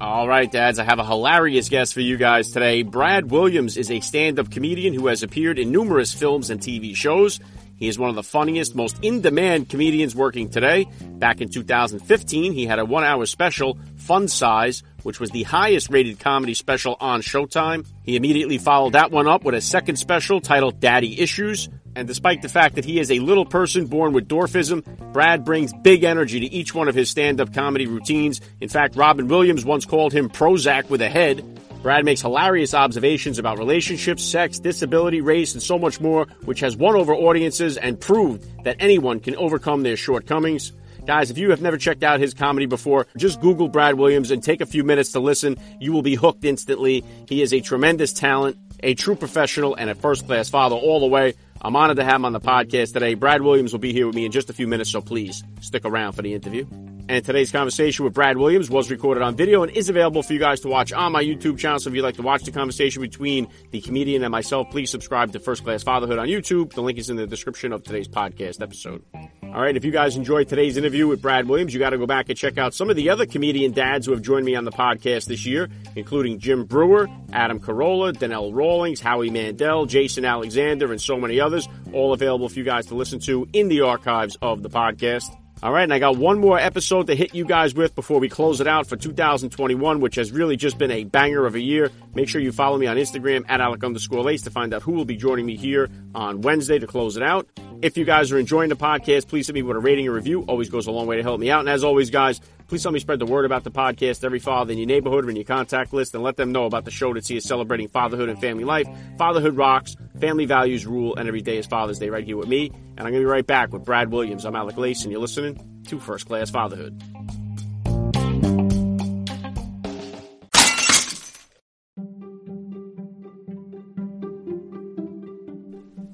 All right, dads, I have a hilarious guest for you guys today. Brad Williams is a stand up comedian who has appeared in numerous films and TV shows. He is one of the funniest, most in demand comedians working today. Back in 2015, he had a one hour special, Fun Size, which was the highest rated comedy special on Showtime. He immediately followed that one up with a second special titled Daddy Issues. And despite the fact that he is a little person born with dwarfism, Brad brings big energy to each one of his stand up comedy routines. In fact, Robin Williams once called him Prozac with a head. Brad makes hilarious observations about relationships, sex, disability, race, and so much more, which has won over audiences and proved that anyone can overcome their shortcomings. Guys, if you have never checked out his comedy before, just Google Brad Williams and take a few minutes to listen. You will be hooked instantly. He is a tremendous talent, a true professional, and a first class father all the way. I'm honored to have him on the podcast today. Brad Williams will be here with me in just a few minutes, so please stick around for the interview. And today's conversation with Brad Williams was recorded on video and is available for you guys to watch on my YouTube channel. So if you'd like to watch the conversation between the comedian and myself, please subscribe to First Class Fatherhood on YouTube. The link is in the description of today's podcast episode. All right, if you guys enjoyed today's interview with Brad Williams, you got to go back and check out some of the other comedian dads who have joined me on the podcast this year, including Jim Breuer, Adam Carolla, Donnell Rawlings, Howie Mandel, Jason Alexander, and so many others, all available for you guys to listen to in the archives of the podcast. All right, and I got one more episode to hit you guys with before we close it out for 2021, which has really just been a banger of a year. Make sure you follow me on Instagram at Alec underscore Lace to find out who will be joining me here on Wednesday to close it out. If you guys are enjoying the podcast, please hit me with a rating and review. Always goes a long way to help me out. And as always, guys, please help me spread the word about the podcast every father in your neighborhood or in your contact list and let them know about the show that's here celebrating fatherhood and family life. Fatherhood rocks, family values rule, and every day is Father's Day right here with me. And I'm going to be right back with Brad Williams. I'm Alec Lace, and you're listening to First Class Fatherhood.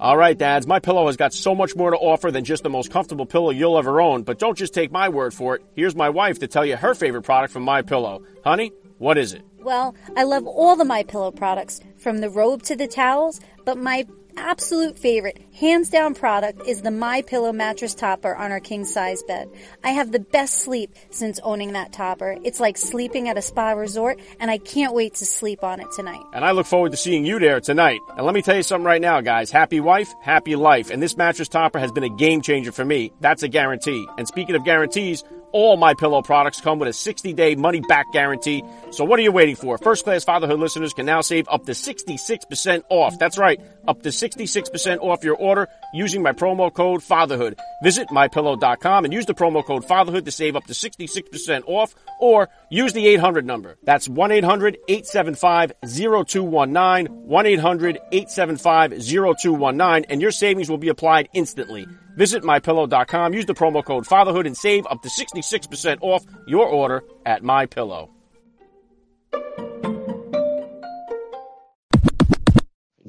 All right, dads, my pillow has got so much more to offer than just the most comfortable pillow you'll ever own, but don't just take my word for it. Here's my wife to tell you her favorite product from my pillow. Honey, what is it? Well, I love all the My Pillow products, from the robe to the towels, but my absolute favorite, hands down product is the My Pillow mattress topper on our king size bed. I have the best sleep since owning that topper. It's like sleeping at a spa resort, and I can't wait to sleep on it tonight. And I look forward to seeing you there tonight. And let me tell you something right now, guys. Happy wife, happy life. And this mattress topper has been a game changer for me. That's a guarantee. And speaking of guarantees, all my pillow products come with a 60-day money-back guarantee. So what are you waiting for? First-class fatherhood listeners can now save up to 66% off. That's right, up to 66% off your order using my promo code FATHERHOOD. Visit mypillow.com and use the promo code FATHERHOOD to save up to 66% off or use the 800 number. That's 1-800-875-0219, 1-800-875-0219 and your savings will be applied instantly. Visit mypillow.com, use the promo code FATHERHOOD and save up to 66% off your order at MyPillow.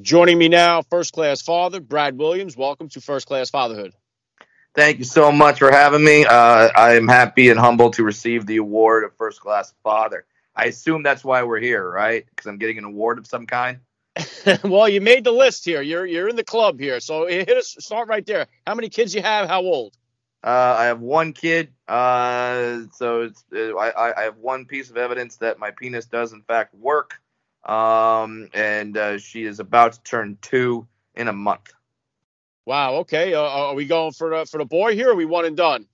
Joining me now, first class father, Brad Williams. Welcome to First Class Fatherhood. Thank you so much for having me. Uh, I am happy and humbled to receive the award of first class father. I assume that's why we're here, right? Because I'm getting an award of some kind. well, you made the list here. You're you're in the club here. So hit us. Start right there. How many kids you have? How old? Uh, I have one kid. Uh, so it's uh, I, I have one piece of evidence that my penis does in fact work. Um, and uh, she is about to turn two in a month. Wow. Okay. Uh, are we going for the, for the boy here? Or are we one and done?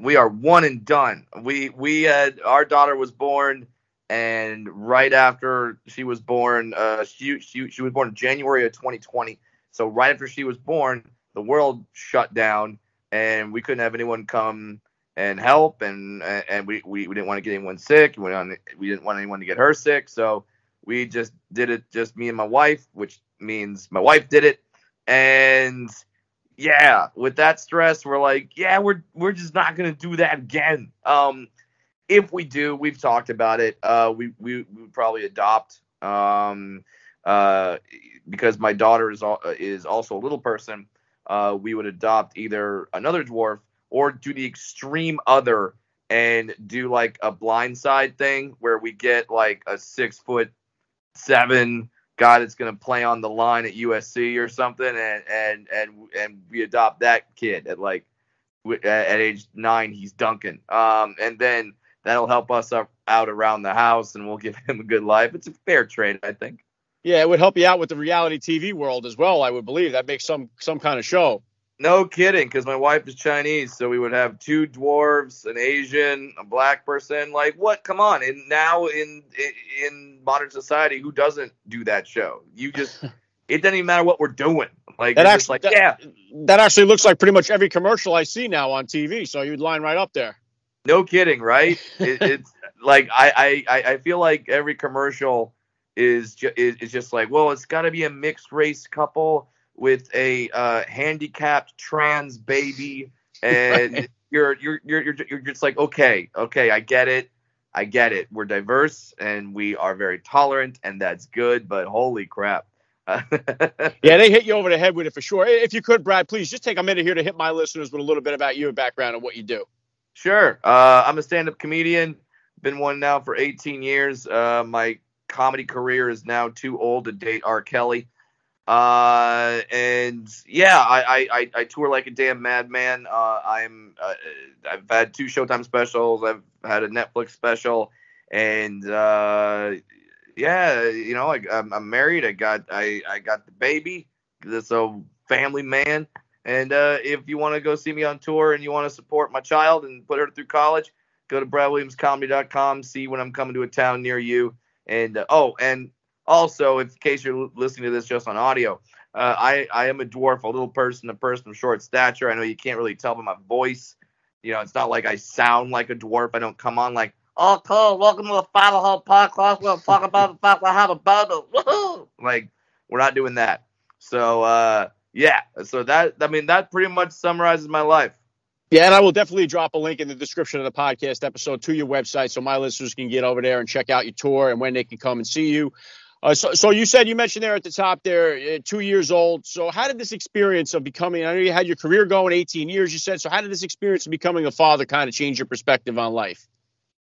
We are one and done. We we had our daughter was born, and right after she was born, uh, she she she was born in January of 2020. So right after she was born, the world shut down, and we couldn't have anyone come and help, and and we we, we didn't want to get anyone sick. We didn't, we didn't want anyone to get her sick. So we just did it, just me and my wife, which means my wife did it, and yeah, with that stress, we're like, yeah, we're we're just not gonna do that again. Um, if we do, we've talked about it. Uh, we we, would probably adopt Um, uh, because my daughter is is also a little person, uh, we would adopt either another dwarf or do the extreme other and do like a blindside thing where we get like a six foot seven guy that's going to play on the line at USC or something, and and and and we adopt that kid at like at, age nine, he's dunking, um, and then that'll help us up, out around the house, and we'll give him a good life. It's a fair trade, I think. Yeah, it would help you out with the reality TV world as well. I would believe that makes some some kind of show. No kidding, because my wife is Chinese, so we would have two dwarves, an Asian, a black person. Like what? Come on! And now in in modern society, who doesn't do that show? You just it doesn't even matter what we're doing. Like That actually- like that- yeah, That actually looks like pretty much every commercial I see now on TV. So you'd line right up there. no kidding, right? it, it's like I, I I feel like every commercial is ju- is, is just like well, it's got to be a mixed race couple with a uh, handicapped trans baby, and you're, you're you're you're you're just like okay, okay, I get it. I get it. We're diverse and we are very tolerant, and that's good. But holy crap! Yeah, they hit you over the head with it for sure. If you could, Brad, please just take a minute here to hit my listeners with a little bit about your background and what you do. Sure. Uh, I'm a stand-up comedian. Been one now for 18 years. Uh, my comedy career is now too old to date R. Kelly. Uh, and yeah, I, I, I, tour like a damn madman. Uh, I'm uh, I've had two Showtime specials. I've had a Netflix special, and uh, yeah, you know, I, I'm, I'm married. I got I, I got the baby. So family man. And uh, if you want to go see me on tour and you want to support my child and put her through college, go to bradwilliamscomedy.com. See when I'm coming to a town near you. And uh, oh, and also, in case you're listening to this just on audio, uh, I I am a dwarf, a little person, a person of short stature. I know you can't really tell by my voice. You know, it's not like I sound like a dwarf. I don't come on like, oh, cool, welcome to the Fatherhood Podcast. We'll talk about the fact I have a. Woohoo! Like, we're not doing that. So, uh, yeah. So that I mean that pretty much summarizes my life. Yeah, and I will definitely drop a link in the description of the podcast episode to your website so my listeners can get over there and check out your tour and when they can come and see you. Uh, so, so you said you mentioned there at the top there, uh, two years old. So how did this experience of becoming? I know you had your career going 18 years. You said so. How did this experience of becoming a father kind of change your perspective on life?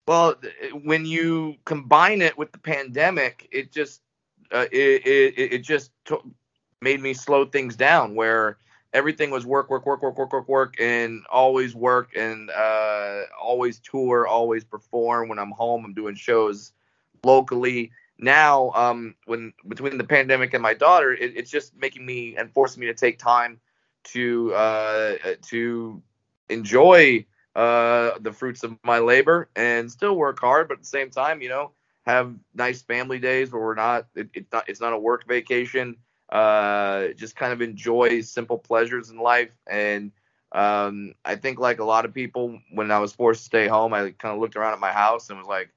Well, th- when you combine it with the pandemic, it just uh, it, it it just to- made me slow things down. Where everything was work, work, work, work, work, work, work, and always work, and uh, always tour, always perform. When I'm home, I'm doing shows locally. Now, um, when between the pandemic and my daughter, it, it's just making me and forcing me to take time to uh, to enjoy uh, the fruits of my labor and still work hard, but at the same time, you know, have nice family days where we're not it, it's not it's not a work vacation. Uh, just kind of enjoy simple pleasures in life. And um, I think like a lot of people, when I was forced to stay home, I kind of looked around at my house and was like,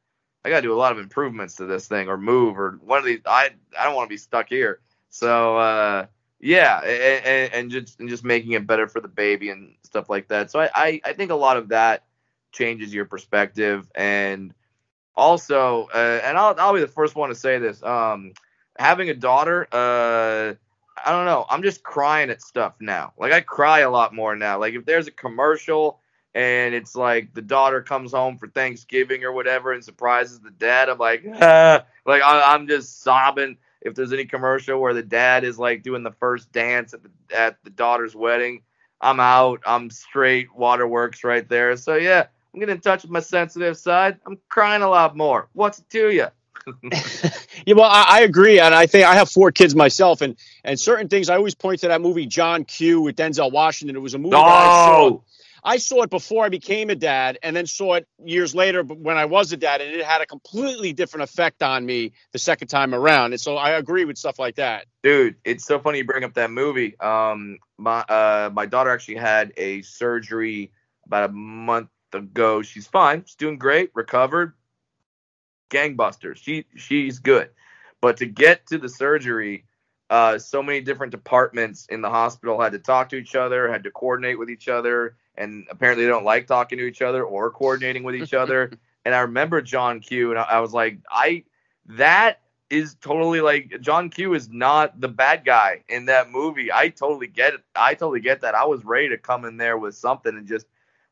I got to do a lot of improvements to this thing or move or one of these. I I don't want to be stuck here. So uh, yeah, and, and just and just making it better for the baby and stuff like that. So I, I, I think a lot of that changes your perspective and also uh, and I'll I'll be the first one to say this. Um, having a daughter, uh, I don't know. I'm just crying at stuff now. Like I cry a lot more now. Like if there's a commercial and it's like the daughter comes home for Thanksgiving or whatever and surprises the dad, I'm like, ah. like I, I'm just sobbing. If there's any commercial where the dad is like doing the first dance at the at the daughter's wedding, I'm out. I'm straight waterworks right there. So yeah, I'm getting in touch with my sensitive side. I'm crying a lot more. What's it to you? Yeah, well, I, I agree, and I think I have four kids myself, and and certain things I always point to that movie John Q with Denzel Washington. It was a movie that I saw. Oh, I saw it before I became a dad, and then saw it years later when I was a dad, and it had a completely different effect on me the second time around. And so I agree with stuff like that. dude, it's so funny you bring up that movie. Um, my uh, my daughter actually had a surgery about a month ago. She's fine. She's doing great. Recovered. Gangbusters. She she's good. But to get to the surgery, uh, so many different departments in the hospital had to talk to each other, had to coordinate with each other, and apparently they don't like talking to each other or coordinating with each other. and I remember John Q, and I, I was like, I that is totally like John Q is not the bad guy in that movie. I totally get it. I totally get that. I was ready to come in there with something and just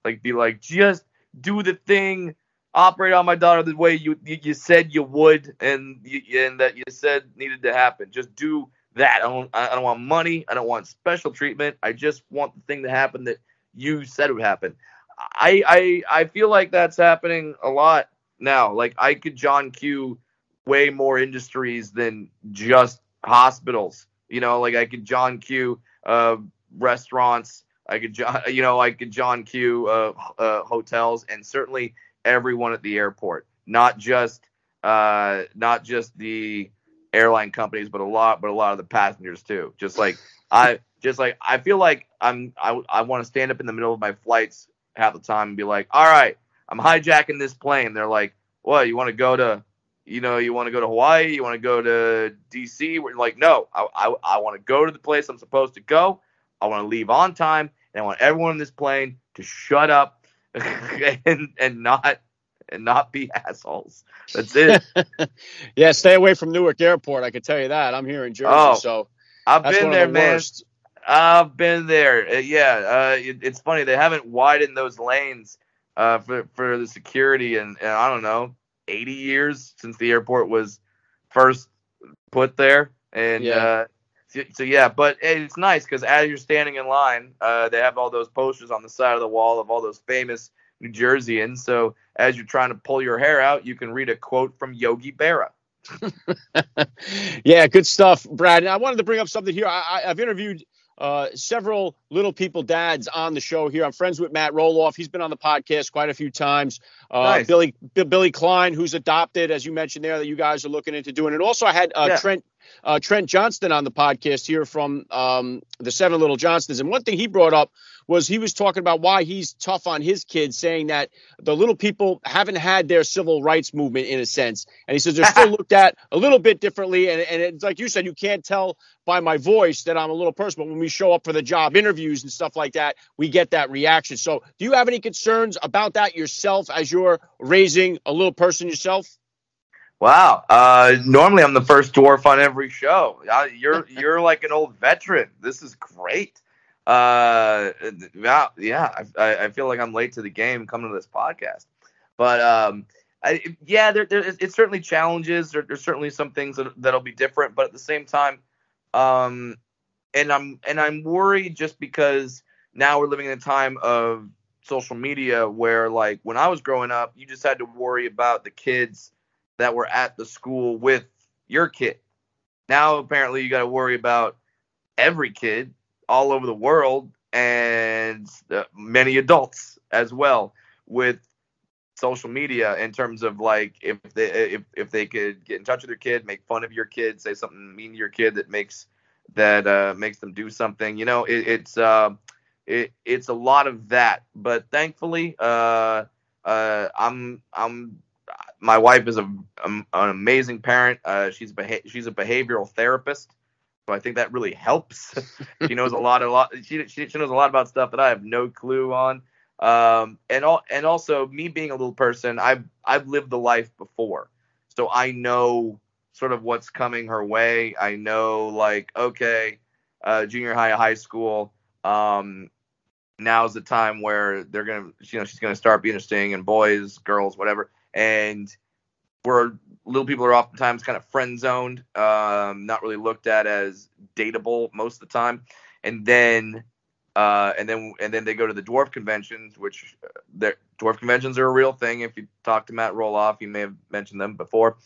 like be like, just do the thing, operate on my daughter the way you you, said you would, and you, and that you said needed to happen. Just do that. I don't I don't want money. I don't want special treatment. I just want the thing to happen that you said it would happen. I I I feel like that's happening a lot now. Like I could John Q way more industries than just hospitals. You know, like I could John Q uh, restaurants. I could, John, you know, I could John Q uh, uh, hotels, and certainly everyone at the airport. Not just, uh, not just the airline companies, but a lot, but a lot of the passengers too. Just like I, just like I feel like I'm, I, I want to stand up in the middle of my flights half the time and be like, all right, I'm hijacking this plane. They're like, what? You want to go to you know, you want to go to Hawaii, you want to go to DC. We're like, no, I, I, I want to go to the place I'm supposed to go. I want to leave on time, and I want everyone on this plane to shut up and and not and not be assholes. That's it. yeah, stay away from Newark Airport. I can tell you that. I'm here in Jersey, oh, so I've been there, the man. Worst. I've been there. Uh, yeah, uh, it, it's funny they haven't widened those lanes uh, for for the security, and, and I don't know 80 years since the airport was first put there. And yeah. Uh, so, so, yeah, but it's nice because as you're standing in line, uh, they have all those posters on the side of the wall of all those famous New Jerseyans. So as you're trying to pull your hair out, you can read a quote from Yogi Berra. yeah, good stuff, Brad. I wanted to bring up something here. I, have interviewed uh, several little people dads on the show here. I'm friends with Matt Roloff. He's been on the podcast quite a few times. Uh, nice. Billy B- Billy Klein, who's adopted, as you mentioned there, that you guys are looking into doing. And also, I had uh, yeah. Trent uh, Trent Johnston on the podcast here from um, the Seven Little Johnstons. And one thing he brought up was he was talking about why he's tough on his kids, saying that the little people haven't had their civil rights movement in a sense. And he says they're still looked at a little bit differently. And, and it's like you said, you can't tell by my voice that I'm a little person, but when we show up for the job interviews and stuff like that, we get that reaction. So do you have any concerns about that yourself as you're raising a little person yourself? Wow. Uh, normally I'm the first dwarf on every show. Uh, you're you're like an old veteran. This is great. Uh, yeah, yeah. I, I feel like I'm late to the game coming to this podcast, but um, I, yeah, there, there it's certainly challenges. There, there's certainly some things that, that'll be different, but at the same time, um, and I'm and I'm worried just because now we're living in a time of social media where like when I was growing up, you just had to worry about the kids that were at the school with your kid. Now apparently you got to worry about every kid all over the world and uh, many adults as well with social media in terms of like if they if, if they could get in touch with their kid make fun of your kid say something mean to your kid that makes that uh, makes them do something you know it, it's uh, it, it's a lot of that but thankfully uh, uh, i'm i'm my wife is a, a an amazing parent uh, she's a beha- she's a behavioral therapist so I think that really helps. she knows a lot, a lot. She, she, she knows a lot about stuff that I have no clue on. Um, and all, and also me being a little person, I've I've lived the life before, so I know sort of what's coming her way. I know like okay, uh, junior high, high school. Um, now's the time where they're gonna, you know, she's gonna start being interesting in boys, girls, whatever, and we're little people are oftentimes kind of friend zoned, um, not really looked at as dateable most of the time, and then uh, and then and then they go to the dwarf conventions, which uh, dwarf conventions are a real thing. If you talk to Matt Roloff, you may have mentioned them before.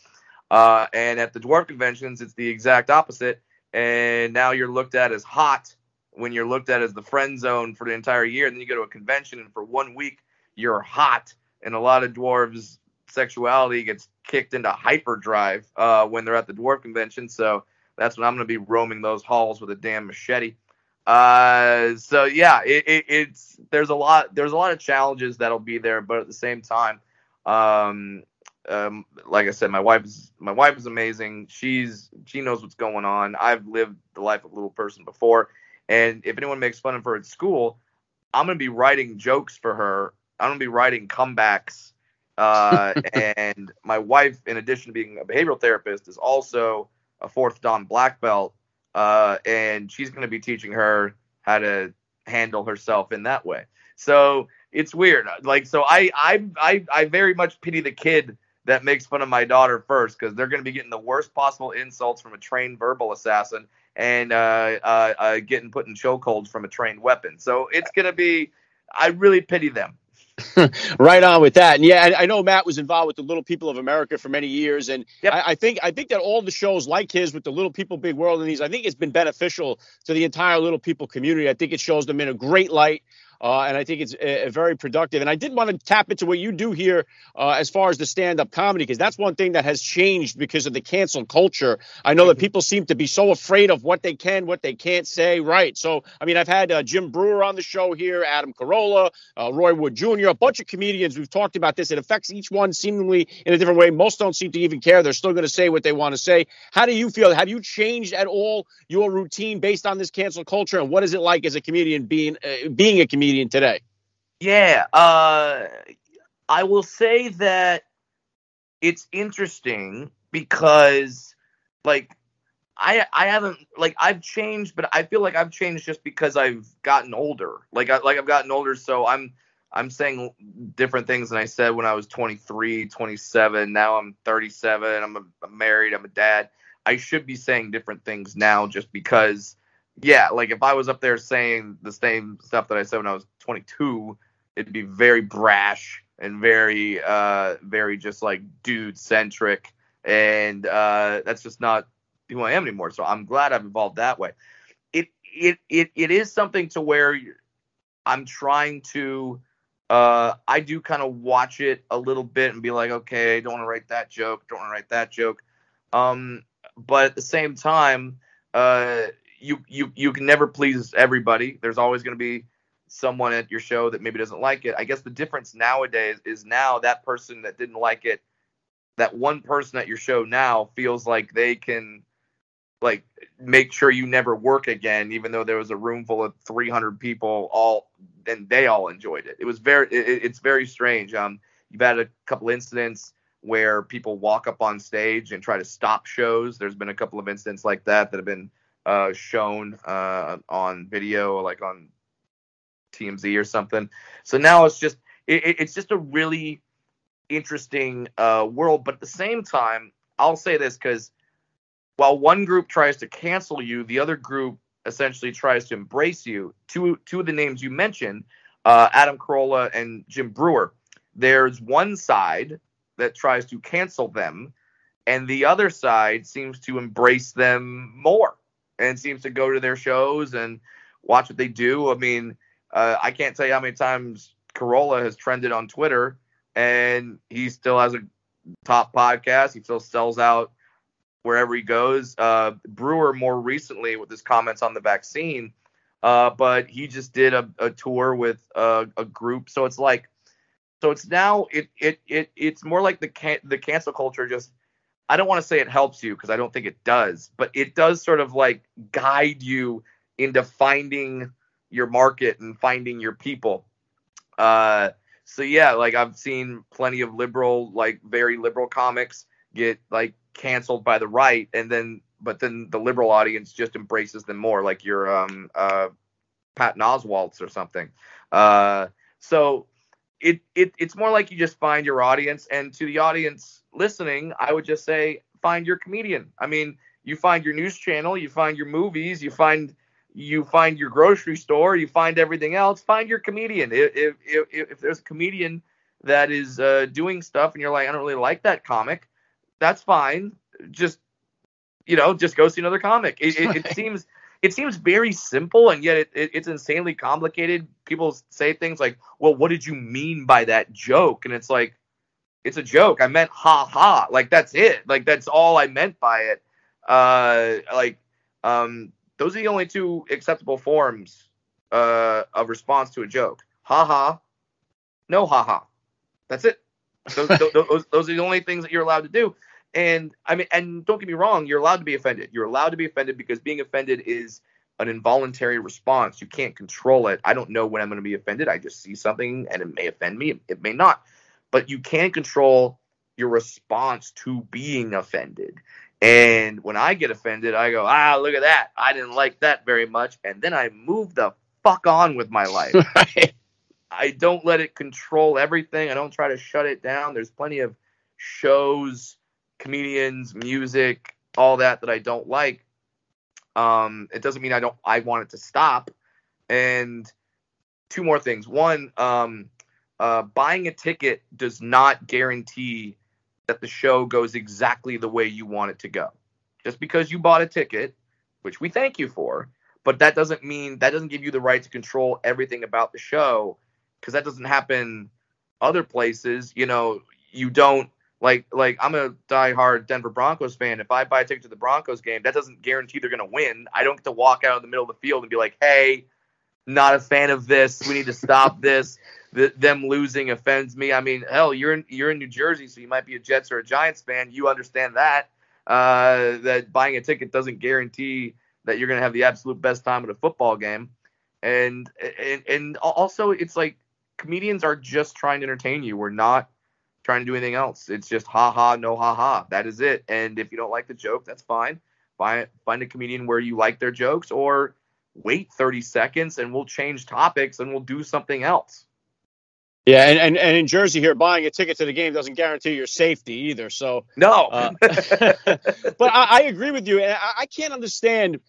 Uh, and at the dwarf conventions, it's the exact opposite. And now you're looked at as hot when you're looked at as the friend zone for the entire year. And then you go to a convention, and for one week you're hot. And a lot of dwarves sexuality gets kicked into hyperdrive uh, when they're at the dwarf convention. So that's when I'm going to be roaming those halls with a damn machete. Uh, so yeah, it, it, it's there's a lot there's a lot of challenges that'll be there, but at the same time, um, um, like I said, my wife is my wife is amazing. She's she knows what's going on. I've lived the life of a little person before, and if anyone makes fun of her at school, I'm gonna be writing jokes for her. I'm gonna be writing comebacks Uh, and my wife, in addition to being a behavioral therapist, is also a fourth Dan black belt. Uh, and she's going to be teaching her how to handle herself in that way. So it's weird. Like, so I, I, I, I very much pity the kid that makes fun of my daughter first because they're going to be getting the worst possible insults from a trained verbal assassin and uh, uh, uh, getting put in chokeholds from a trained weapon. So it's going to be, I really pity them. right on with that. And yeah, I, I, know Matt was involved with the Little People of America for many years, and yep. I, I, think I think that all the shows like his with the Little People Big World and these, I think it's been beneficial to the entire Little People community. I think it shows them in a great light. Uh, and I think it's uh, very productive. And I did want to tap into what you do here uh, as far as the stand up comedy, because that's one thing that has changed because of the cancel culture. I know that mm-hmm. people seem to be so afraid of what they can, what they can't say. Right. So, I mean, I've had uh, Jim Breuer on the show here, Adam Carolla, uh, Roy Wood Jr., a bunch of comedians. We've talked about this. It affects each one seemingly in a different way. Most don't seem to even care. They're still going to say what they want to say. How do you feel? Have you changed at all your routine based on this cancel culture? And what is it like as a comedian being uh, being a comedian? Comedian today? Yeah, uh, I will say that it's interesting because, like, I I haven't like I've changed, but I feel like I've changed just because I've gotten older. Like I like I've gotten older, so I'm I'm saying different things than I said when I was 23, 27. Now I'm 37. I'm, a, I'm married. I'm a dad. I should be saying different things now just because yeah, like if I was up there saying the same stuff that I said when I was 22, it'd be very brash and very, uh, very just like dude centric, and uh, that's just not who I am anymore. So I'm glad I've evolved that way. It, it, it, it is something to where I'm trying to. Uh, I do kind of watch it a little bit and be like, okay, don't want to write that joke, don't want to write that joke. Um, but at the same time, uh, you you you can never please everybody. There's always going to be someone at your show that maybe doesn't like it. I guess the difference nowadays is now that person that didn't like it, that one person at your show now feels like they can like make sure you never work again even though there was a room full of 300 people all and they all enjoyed it. It was very it, it's very strange. Um you've had a couple incidents where people walk up on stage and try to stop shows. There's been a couple of incidents like that that have been uh, shown uh, on video, like on TMZ or something. So now it's just it, it's just a really interesting uh, world. But at the same time, I'll say this because while one group tries to cancel you, the other group essentially tries to embrace you. Two two of the names you mentioned, uh, Adam Carolla and Jim Breuer. There's one side that tries to cancel them, and the other side seems to embrace them more and seems to go to their shows and watch what they do. I mean, uh, I can't tell you how many times Carolla has trended on Twitter, and he still has a top podcast. He still sells out wherever he goes. Uh, Breuer more recently with his comments on the vaccine, uh, but he just did a, a tour with a, a, group. So it's like, so it's now it it it it's more like the can- the cancel culture just I don't want to say it helps you because I don't think it does, but it does sort of like guide you into finding your market and finding your people. Uh, so yeah, like I've seen plenty of liberal, like very liberal comics get like canceled by the right, and then but then the liberal audience just embraces them more, like your um uh Patton Oswalt's or something. Uh, so it, it it's more like you just find your audience, and to the audience listening, I would just say find your comedian. I mean, you find your news channel, you find your movies, you find you find your grocery store, you find everything else. Find your comedian. If if if, there's a comedian that is uh, doing stuff and you're like, I don't really like that comic, that's fine. Just you know, just go see another comic. It, it, it seems it seems very simple and yet it, it, it's insanely complicated. People say things like, "Well, what did you mean by that joke?" And it's like, it's a joke. I meant ha ha. Like that's it. Like that's all I meant by it. Uh, like um, those are the only two acceptable forms uh, of response to a joke. Ha ha. No ha ha. That's it. Those, those, those are the only things that you're allowed to do. And I mean, and don't get me wrong, you're allowed to be offended. You're allowed to be offended because being offended is an involuntary response. You can't control it. I don't know when I'm going to be offended. I just see something and it may offend me. It may not. But you can control your response to being offended. And when I get offended, I go, ah, look at that. I didn't like that very much. And then I move the fuck on with my life. Right. I don't let it control everything. I don't try to shut it down. There's plenty of shows, comedians, music, all that that I don't like. Um, it doesn't mean I don't. I want it to stop. And two more things. One, um, uh, buying a ticket does not guarantee that the show goes exactly the way you want it to go. Just because you bought a ticket, which we thank you for, but that doesn't mean that doesn't give you the right to control everything about the show because that doesn't happen other places. You know, you don't like like I'm a diehard Denver Broncos fan. If I buy a ticket to the Broncos game, that doesn't guarantee they're going to win. I don't get to walk out in the middle of the field and be like, "Hey, not a fan of this. We need to stop this." The, them losing offends me. I mean, hell, you're in you're in New Jersey, so you might be a Jets or a Giants fan. You understand that uh, that buying a ticket doesn't guarantee that you're going to have the absolute best time at a football game. And and and also, it's like comedians are just trying to entertain you. We're not trying to do anything else. It's just ha ha, no ha ha. That is it. And if you don't like the joke, that's fine. Find find a comedian where you like their jokes, or wait 30 seconds and we'll change topics and we'll do something else. Yeah, and, and, and in Jersey here, buying a ticket to the game doesn't guarantee your safety either. So no, uh, but I, I, agree with you, and I, I can't understand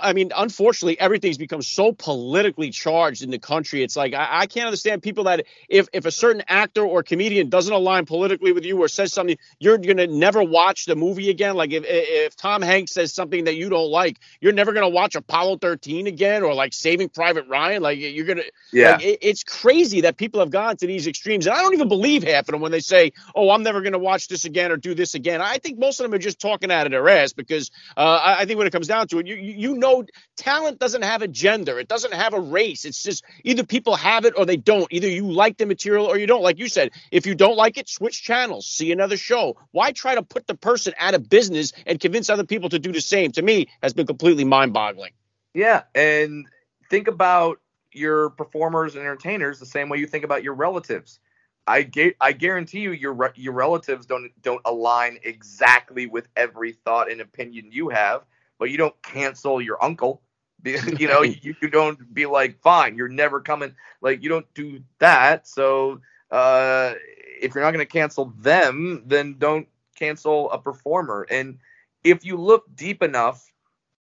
I mean, unfortunately, everything's become so politically charged in the country. It's like I, I, can't understand people that if if a certain actor or comedian doesn't align politically with you or says something, you're gonna never watch the movie again. Like if if Tom Hanks says something that you don't like, you're never gonna watch Apollo 13 again or like Saving Private Ryan. Like you're gonna, yeah. Like, it, it's crazy that people have gone to these extremes, and I don't even believe half of them when they say, "Oh, I'm never gonna watch this again or do this again." I think most of them are just talking out of their ass because uh, I, I think when it comes down to it, you you know talent doesn't have a gender. It doesn't have a race. It's just either people have it or they don't. Either you like the material or you don't. Like you said if you don't like it switch channels see another show. Why try to put the person out of business and convince other people to do the same? To me has been completely mind-boggling. Yeah and think about your performers and entertainers the same way you think about your relatives. I ga- I guarantee you your re- your relatives don't don't align exactly with every thought and opinion you have, but you don't cancel your uncle. you know, you, you don't be like, fine, you're never coming. Like, you don't do that. So, uh, if you're not going to cancel them, then don't cancel a performer. And if you look deep enough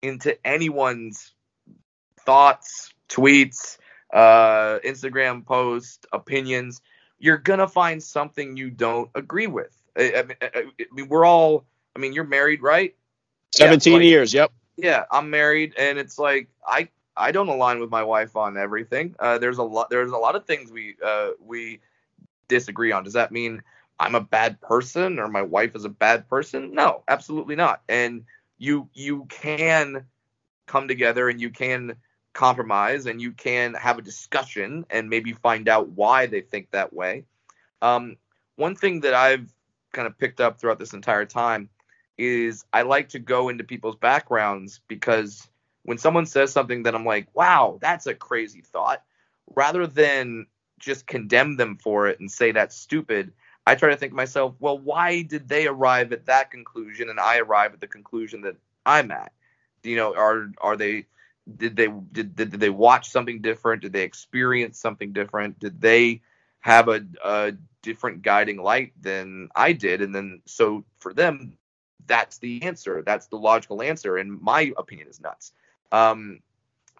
into anyone's thoughts, tweets, uh, Instagram posts, opinions, you're gonna find something you don't agree with. I, I, mean, I mean, we're all. I mean, you're married, right? 17 yeah, like, years, yep. Yeah, I'm married and it's like I I don't align with my wife on everything. Uh, there's a lot there's a lot of things we uh, we disagree on. Does that mean I'm a bad person or my wife is a bad person? No, absolutely not. And you you can come together and you can compromise and you can have a discussion and maybe find out why they think that way. Um, one thing that I've kind of picked up throughout this entire time is I like to go into people's backgrounds because when someone says something that I'm like, wow, that's a crazy thought, rather than just condemn them for it and say that's stupid, I try to think to myself, well, why did they arrive at that conclusion and I arrive at the conclusion that I'm at? You know, are are they did they did, did, did they watch something different? Did they experience something different? Did they have a, a different guiding light than I did? And then so for them, that's the answer. That's the logical answer. And my opinion is nuts. Um,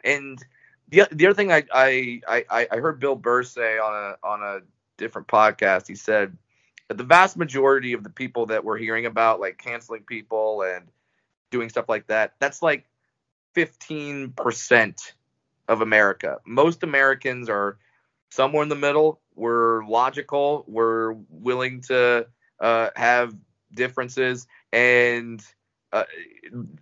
and the the other thing I, I I I heard Bill Burr say on a on a different podcast. He said that the vast majority of the people that we're hearing about, like canceling people and doing stuff like that, that's like 15% of America. Most Americans are somewhere in the middle. We're logical. We're willing to uh, have differences, and uh,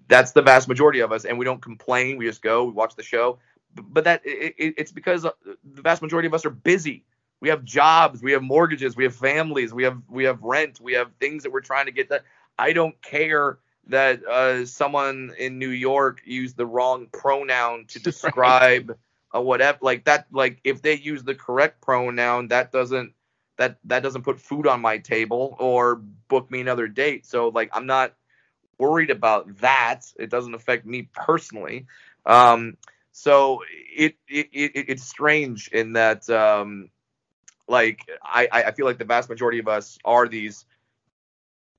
that's the vast majority of us. And we don't complain. We just go. We watch the show. But that it, it's because uh, the vast majority of us are busy. We have jobs. We have mortgages. We have families. We have we have rent. We have things that we're trying to get. That I don't care that uh, someone in New York used the wrong pronoun to describe right. a whatever. Like that. Like if they use the correct pronoun, that doesn't that that doesn't put food on my table or book me another date. So like I'm not worried about that. It doesn't affect me personally. Um, so it, it, it it's strange in that um, like I I feel like the vast majority of us are these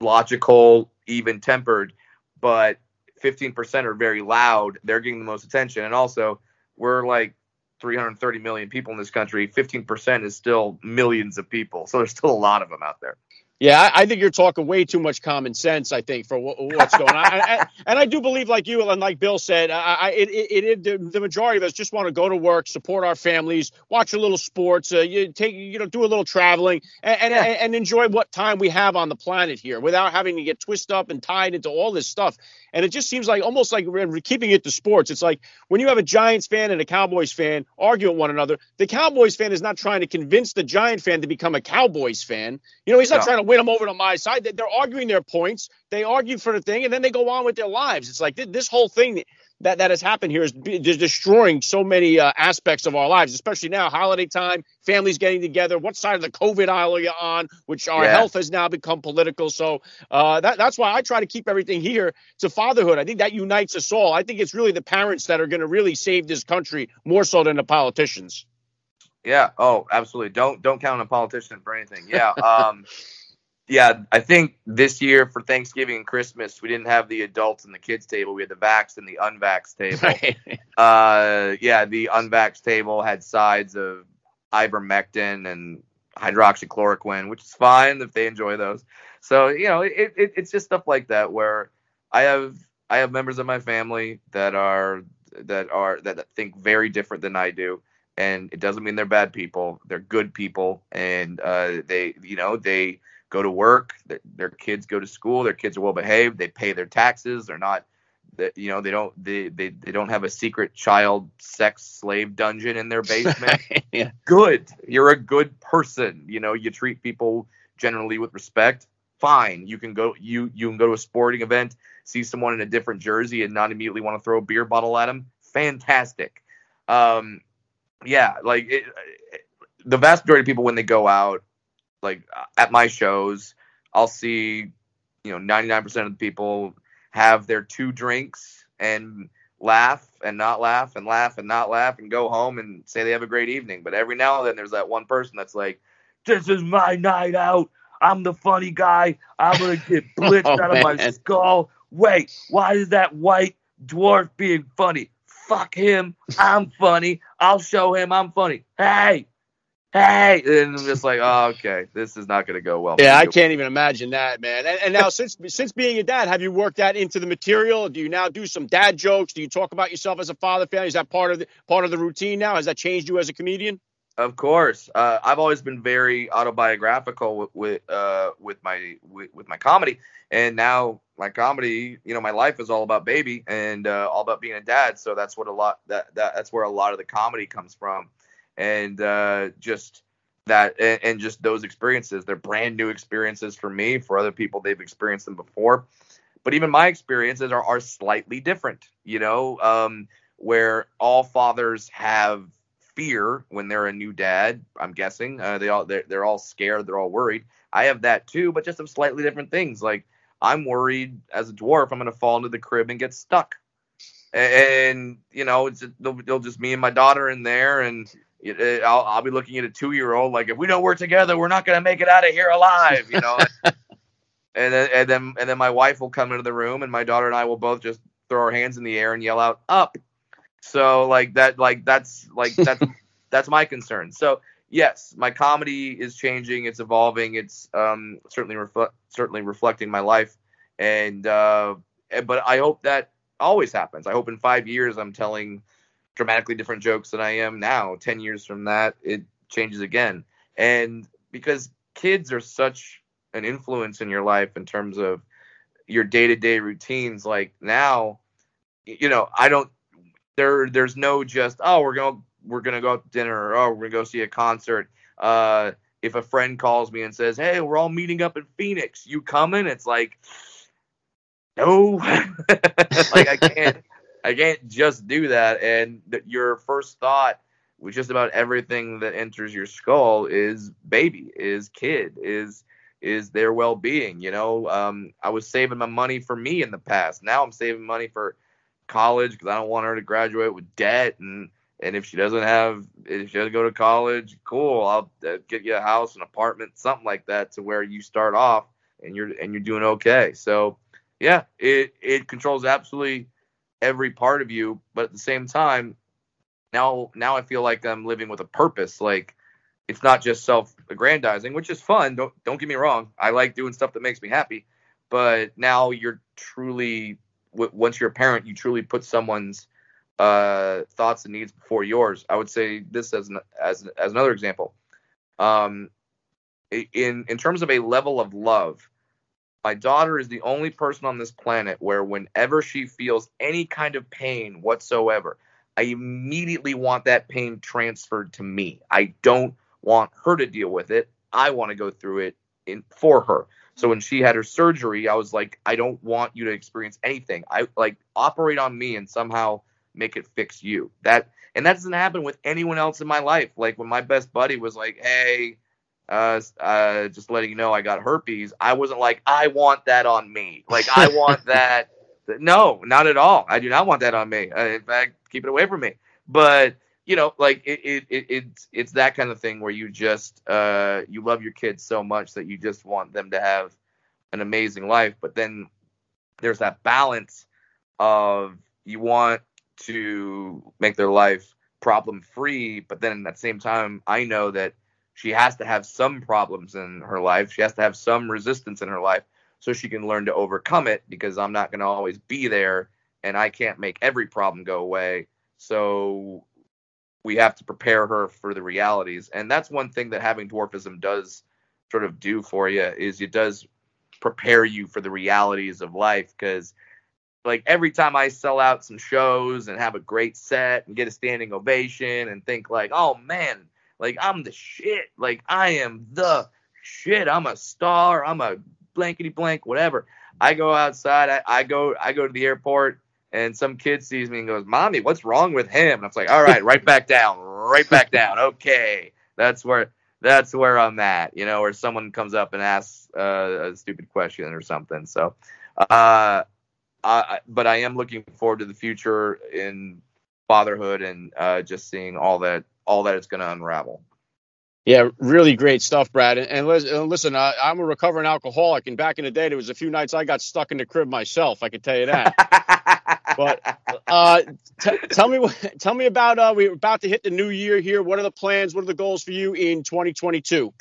logical, even tempered, but 15% are very loud. They're getting the most attention, and also we're like 330 million people in this country. 15% is still millions of people, so there's still a lot of them out there. Yeah, I, I, think you're talking way too much common sense. I think for what, what's going on, I, and I do believe, like you and like Bill said, I, it, it, it, the, the majority of us just want to go to work, support our families, watch a little sports, uh, you take, you know, do a little traveling, and and, yeah. and enjoy what time we have on the planet here without having to get twisted up and tied into all this stuff. And it just seems like almost like we're keeping it to sports. It's like when you have a Giants fan and a Cowboys fan argue with one another, the Cowboys fan is not trying to convince the Giant fan to become a Cowboys fan. You know, he's not no. trying to win them over to my side. They're arguing their points. They argue for the thing, and then they go on with their lives. It's like this whole thing that that has happened here is just destroying so many uh, aspects of our lives, especially now, holiday time, families getting together. What side of the COVID aisle are you on? Which our yeah. health has now become political. So uh, that, that's why I try to keep everything here to fatherhood. I think that unites us all. I think it's really the parents that are going to really save this country more so than the politicians. Yeah. Oh, absolutely. Don't don't count on a politician for anything. Yeah. Um, yeah, I think this year for Thanksgiving and Christmas, we didn't have the adults and the kids table. We had the vax and the unvax table. Right. Uh, yeah, the unvax table had sides of ivermectin and hydroxychloroquine, which is fine if they enjoy those. So you know, it, it, it's just stuff like that where I have I have members of my family that are that are that think very different than I do, and it doesn't mean they're bad people. They're good people, and uh, they you know they go to work, their kids go to school, their kids are well behaved, they pay their taxes, they're not that you know they don't they, they they don't have a secret child sex slave dungeon in their basement. Yeah. good. You're a good person. You know you treat people generally with respect. Fine. You can go you you can go to a sporting event see someone in a different jersey and not immediately want to throw a beer bottle at them fantastic. Um yeah like it, the vast majority of people when they go out like uh, at my shows, I'll see, you know, 99% of the people have their two drinks and laugh and not laugh and laugh and not laugh and go home and say they have a great evening. But every now and then there's that one person that's like, this is my night out. I'm the funny guy. I'm going to get oh, blitzed oh, out of man. my skull. Wait, why is that white dwarf being funny? Fuck him. I'm funny. I'll show him I'm funny. Hey, hey, and I'm just like, oh, okay, this is not going to go well. Yeah, I can't even imagine that, man. And, and now, since since being a dad, have you worked that into the material? Do you now do some dad jokes? Do you talk about yourself as a father? Family is that part of the part of the routine now? Has that changed you as a comedian? Of course, uh, I've always been very autobiographical with with, uh, with my with, with, my comedy, and now my comedy, you know, my life is all about baby and uh, all about being a dad. So that's what a lot that, that that's where a lot of the comedy comes from and uh, just that and, and, just those experiences. They're brand new experiences for me for other people they've experienced them before. But even my experiences are, are slightly different you know um, where all fathers have fear when they're a new dad i'm guessing. Uh, they all they're, they're all scared they're all worried. I have that too but just some slightly different things. Like i'm worried as a dwarf i'm going to fall into the crib and get stuck. And, you know it's they'll, they'll just me and my daughter in there and I'll, I'll be looking at a two year old like if we don't work together, we're not going to make it out of here alive, you know. and then and then and then my wife will come into the room, and my daughter and I will both just throw our hands in the air and yell out up. So like that, like that's like that's that's my concern. So yes, my comedy is changing, it's evolving, it's um, certainly reflect certainly reflecting my life, and uh, but I hope that always happens. I hope in five years I'm telling dramatically different jokes than I am now. 10 years from that, it changes again. And because kids are such an influence in your life in terms of your day-to-day routines like now you know i don't there there's no just oh we're going to we're going to go out to dinner or oh we're going to go see a concert uh if a friend calls me and says hey we're all meeting up in phoenix you coming it's like no like i can't I can't just do that. And th- your first thought with just about everything that enters your skull is baby, is kid, is is their well-being. You know, um, I was saving my money for me in the past. Now I'm saving money for college because I don't want her to graduate with debt and and if she doesn't have if she doesn't go to college cool i'll uh, get you a house an apartment something like that to where you start off and you're and you're doing okay so yeah it it controls absolutely every part of you but at the same time now now i feel like i'm living with a purpose like it's not just self-aggrandizing which is fun don't don't get me wrong i like doing stuff that makes me happy but now you're truly once you're a parent, you truly put someone's uh, thoughts and needs before yours. I would say this as an, as as another example. Um, in in terms of a level of love, my daughter is the only person on this planet where whenever she feels any kind of pain whatsoever, I immediately want that pain transferred to me. I don't want her to deal with it. I want to go through it in for her. So when she had her surgery, I was like, I don't want you to experience anything. I like operate on me and somehow make it fix you. That and that doesn't happen with anyone else in my life. Like when my best buddy was like, "Hey, uh, uh, just letting you know I got herpes," I wasn't like, "I want that on me." Like I want that. No, not at all. I do not want that on me. Uh, in fact, keep it away from me. But you know, like it, it, it, it's it's that kind of thing where you just uh, you love your kids so much that you just want them to have an amazing life. But then there's that balance of you want to make their life problem free, but then at the same time, I know that she has to have some problems in her life. She has to have some resistance in her life so she can learn to overcome it because I'm not going to always be there and I can't make every problem go away. So we have to prepare her for the realities. And that's one thing that having dwarfism does sort of do for you is it does prepare you for the realities of life because like every time I sell out some shows and have a great set and get a standing ovation and think like, oh man, like I'm the shit. Like I am the shit. I'm a star. I'm a blankety blank, whatever. I go outside. I, I go I go to the airport and some kid sees me and goes, "Mommy, what's wrong with him?" And I'm like, "All right, right back down, right back down. Okay, that's where that's where I'm at." You know, or someone comes up and asks uh, a stupid question or something. So, uh, I, but I am looking forward to the future in fatherhood and uh, just seeing all that all that it's going to unravel. Yeah, really great stuff, Brad. And, and listen, uh, I'm a recovering alcoholic, and back in the day, there was a few nights I got stuck in the crib myself. I can tell you that. but uh, t- tell me, tell me about. Uh, we're about to hit the new year here. What are the plans? What are the goals for you in 2022?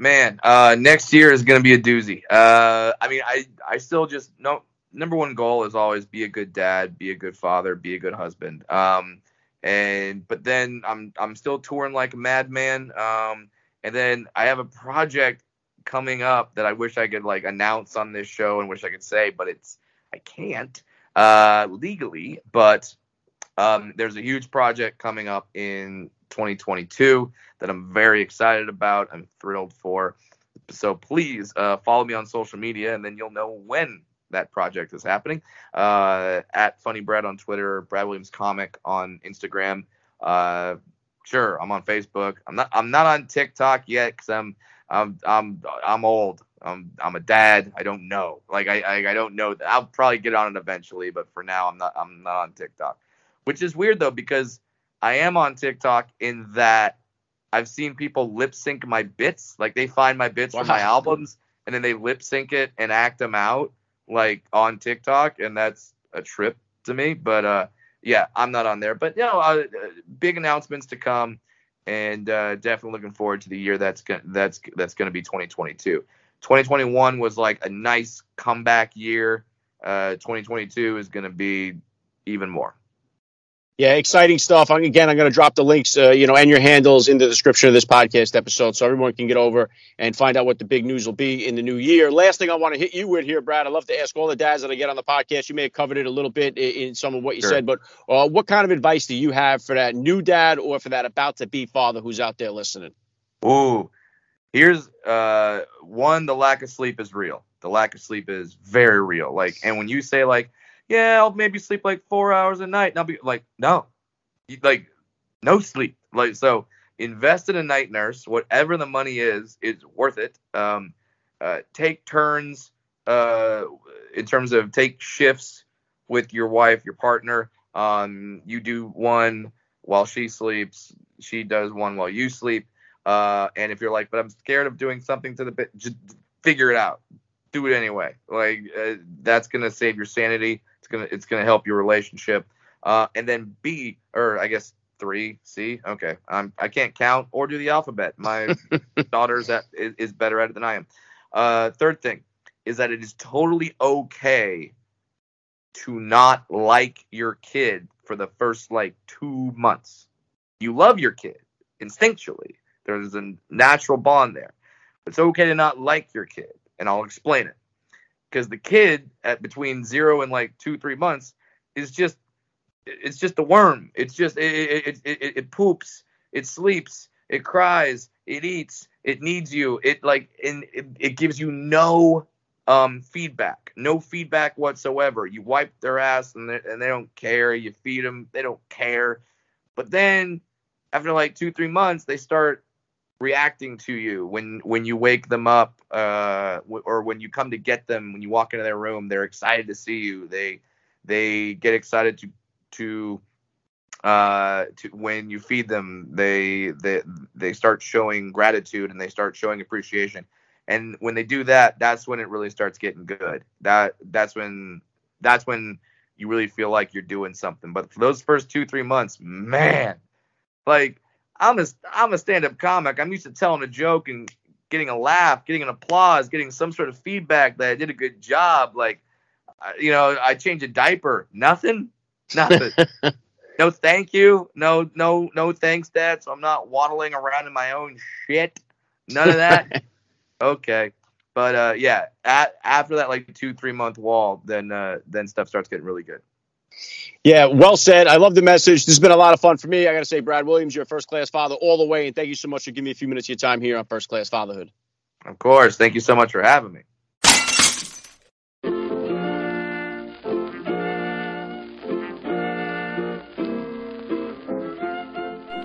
Man, uh, next year is going to be a doozy. Uh, I mean, I I still just no. Number one goal is always be a good dad, be a good father, be a good husband. Um, and but then I'm I'm still touring like a madman. Um, and then I have a project coming up that I wish I could like announce on this show and wish I could say, but it's I can't uh, legally. But um, there's a huge project coming up in 2022 that I'm very excited about. I'm thrilled for. So please uh, follow me on social media, and then you'll know when that project is happening. Uh, at Funny Brad on Twitter, Brad Williams Comic on Instagram. Uh, sure, I'm on Facebook. I'm not. I'm not on TikTok yet because I'm. I'm. I'm. I'm old. I'm. I'm a dad. I don't know. Like I. I, I don't know. I'll probably get on it eventually, but for now, I'm not. I'm not on TikTok, which is weird though because I am on TikTok in that I've seen people lip sync my bits. Like they find my bits wow. from my albums and then they lip sync it and act them out like on TikTok, and that's a trip to me. But uh, yeah, I'm not on there. But you know, uh, big announcements to come, and uh, definitely looking forward to the year that's gonna, that's that's going to be 2022. 2021 was like a nice comeback year. Uh, 2022 is going to be even more. Yeah, exciting stuff. Again, I'm going to drop the links, uh, you know, and your handles in the description of this podcast episode, so everyone can get over and find out what the big news will be in the new year. Last thing I want to hit you with here, Brad. I love to ask all the dads that I get on the podcast. You may have covered it a little bit in some of what you sure. said, but uh, what kind of advice do you have for that new dad or for that about to be father who's out there listening? Ooh, here's uh, one: the lack of sleep is real. The lack of sleep is very real. Like, and when you say like yeah, I'll maybe sleep like four hours a night. And I'll be like, no, like no sleep. Like so, invest in a night nurse. Whatever the money is, is worth it. Um, uh, take turns uh, in terms of take shifts with your wife, your partner. Um, you do one while she sleeps. She does one while you sleep. Uh, and if you're like, but I'm scared of doing something to the bit, just figure it out. Do it anyway. Like uh, that's gonna save your sanity. It's gonna it's gonna help your relationship. Uh, and then B, or I guess three, C. Okay, I'm I can't count or do the alphabet. My daughter's at, is, is better at it than I am. Uh, third thing is that it is totally okay to not like your kid for the first like two months. You love your kid instinctually. There's a natural bond there. It's okay to not like your kid, and I'll explain it. Because the kid at between zero and like two, three months is just it's just a worm. It's just it it, it, it, it poops, it sleeps, it cries, it eats, it needs you. It like and it, it gives you no um feedback, no feedback whatsoever. You wipe their ass and they, and they don't care. You feed them, they don't care. But then after like two three months, they start reacting to you when when you wake them up uh or when you come to get them when you walk into their room they're excited to see you. They they get excited to to uh to when you feed them they they they start showing gratitude and they start showing appreciation. And when they do that that's when it really starts getting good. That that's when that's when you really feel like you're doing something. But for those first two three months man like i'm a i'm a stand-up comic. I'm used to telling a joke and getting a laugh getting an applause getting some sort of feedback that i did a good job. Like you know i change a diaper. Nothing? Nothing. No thank you. No no no thanks dad. So i'm not waddling around in my own shit. None of that? Okay. But uh yeah at, after that like two three month wall then uh then stuff starts getting really good yeah, well said. I love the message. This has been a lot of fun for me. I got to say, Brad Williams, you're a first class father all the way, and thank you so much for giving me a few minutes of your time here on First Class Fatherhood. Of course. Thank you so much for having me.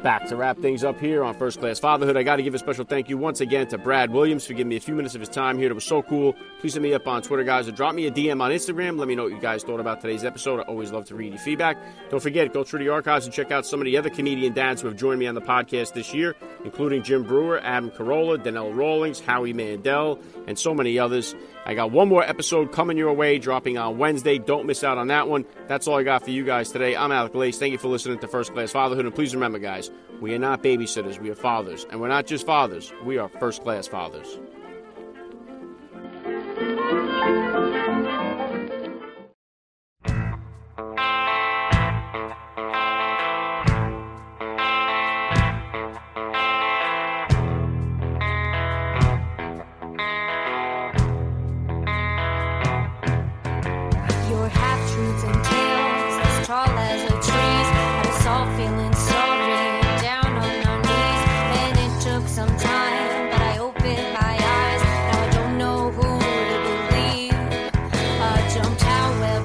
Back to wrap things up here on First Class Fatherhood. I got to give a special thank you once again to Brad Williams for giving me a few minutes of his time here. It was so cool. Please hit me up on Twitter, guys, or drop me a DM on Instagram. Let me know what you guys thought about today's episode. I always love to read your feedback. Don't forget, go through the archives and check out some of the other comedian dads who have joined me on the podcast this year, including Jim Breuer, Adam Carolla, Donnell Rawlings, Howie Mandel, and so many others. I got one more episode coming your way, dropping on Wednesday. Don't miss out on that one. That's all I got for you guys today. I'm Alec Lace. Thank you for listening to First Class Fatherhood. And please remember, guys, we are not babysitters. We are fathers. And we're not just fathers, we are first class fathers.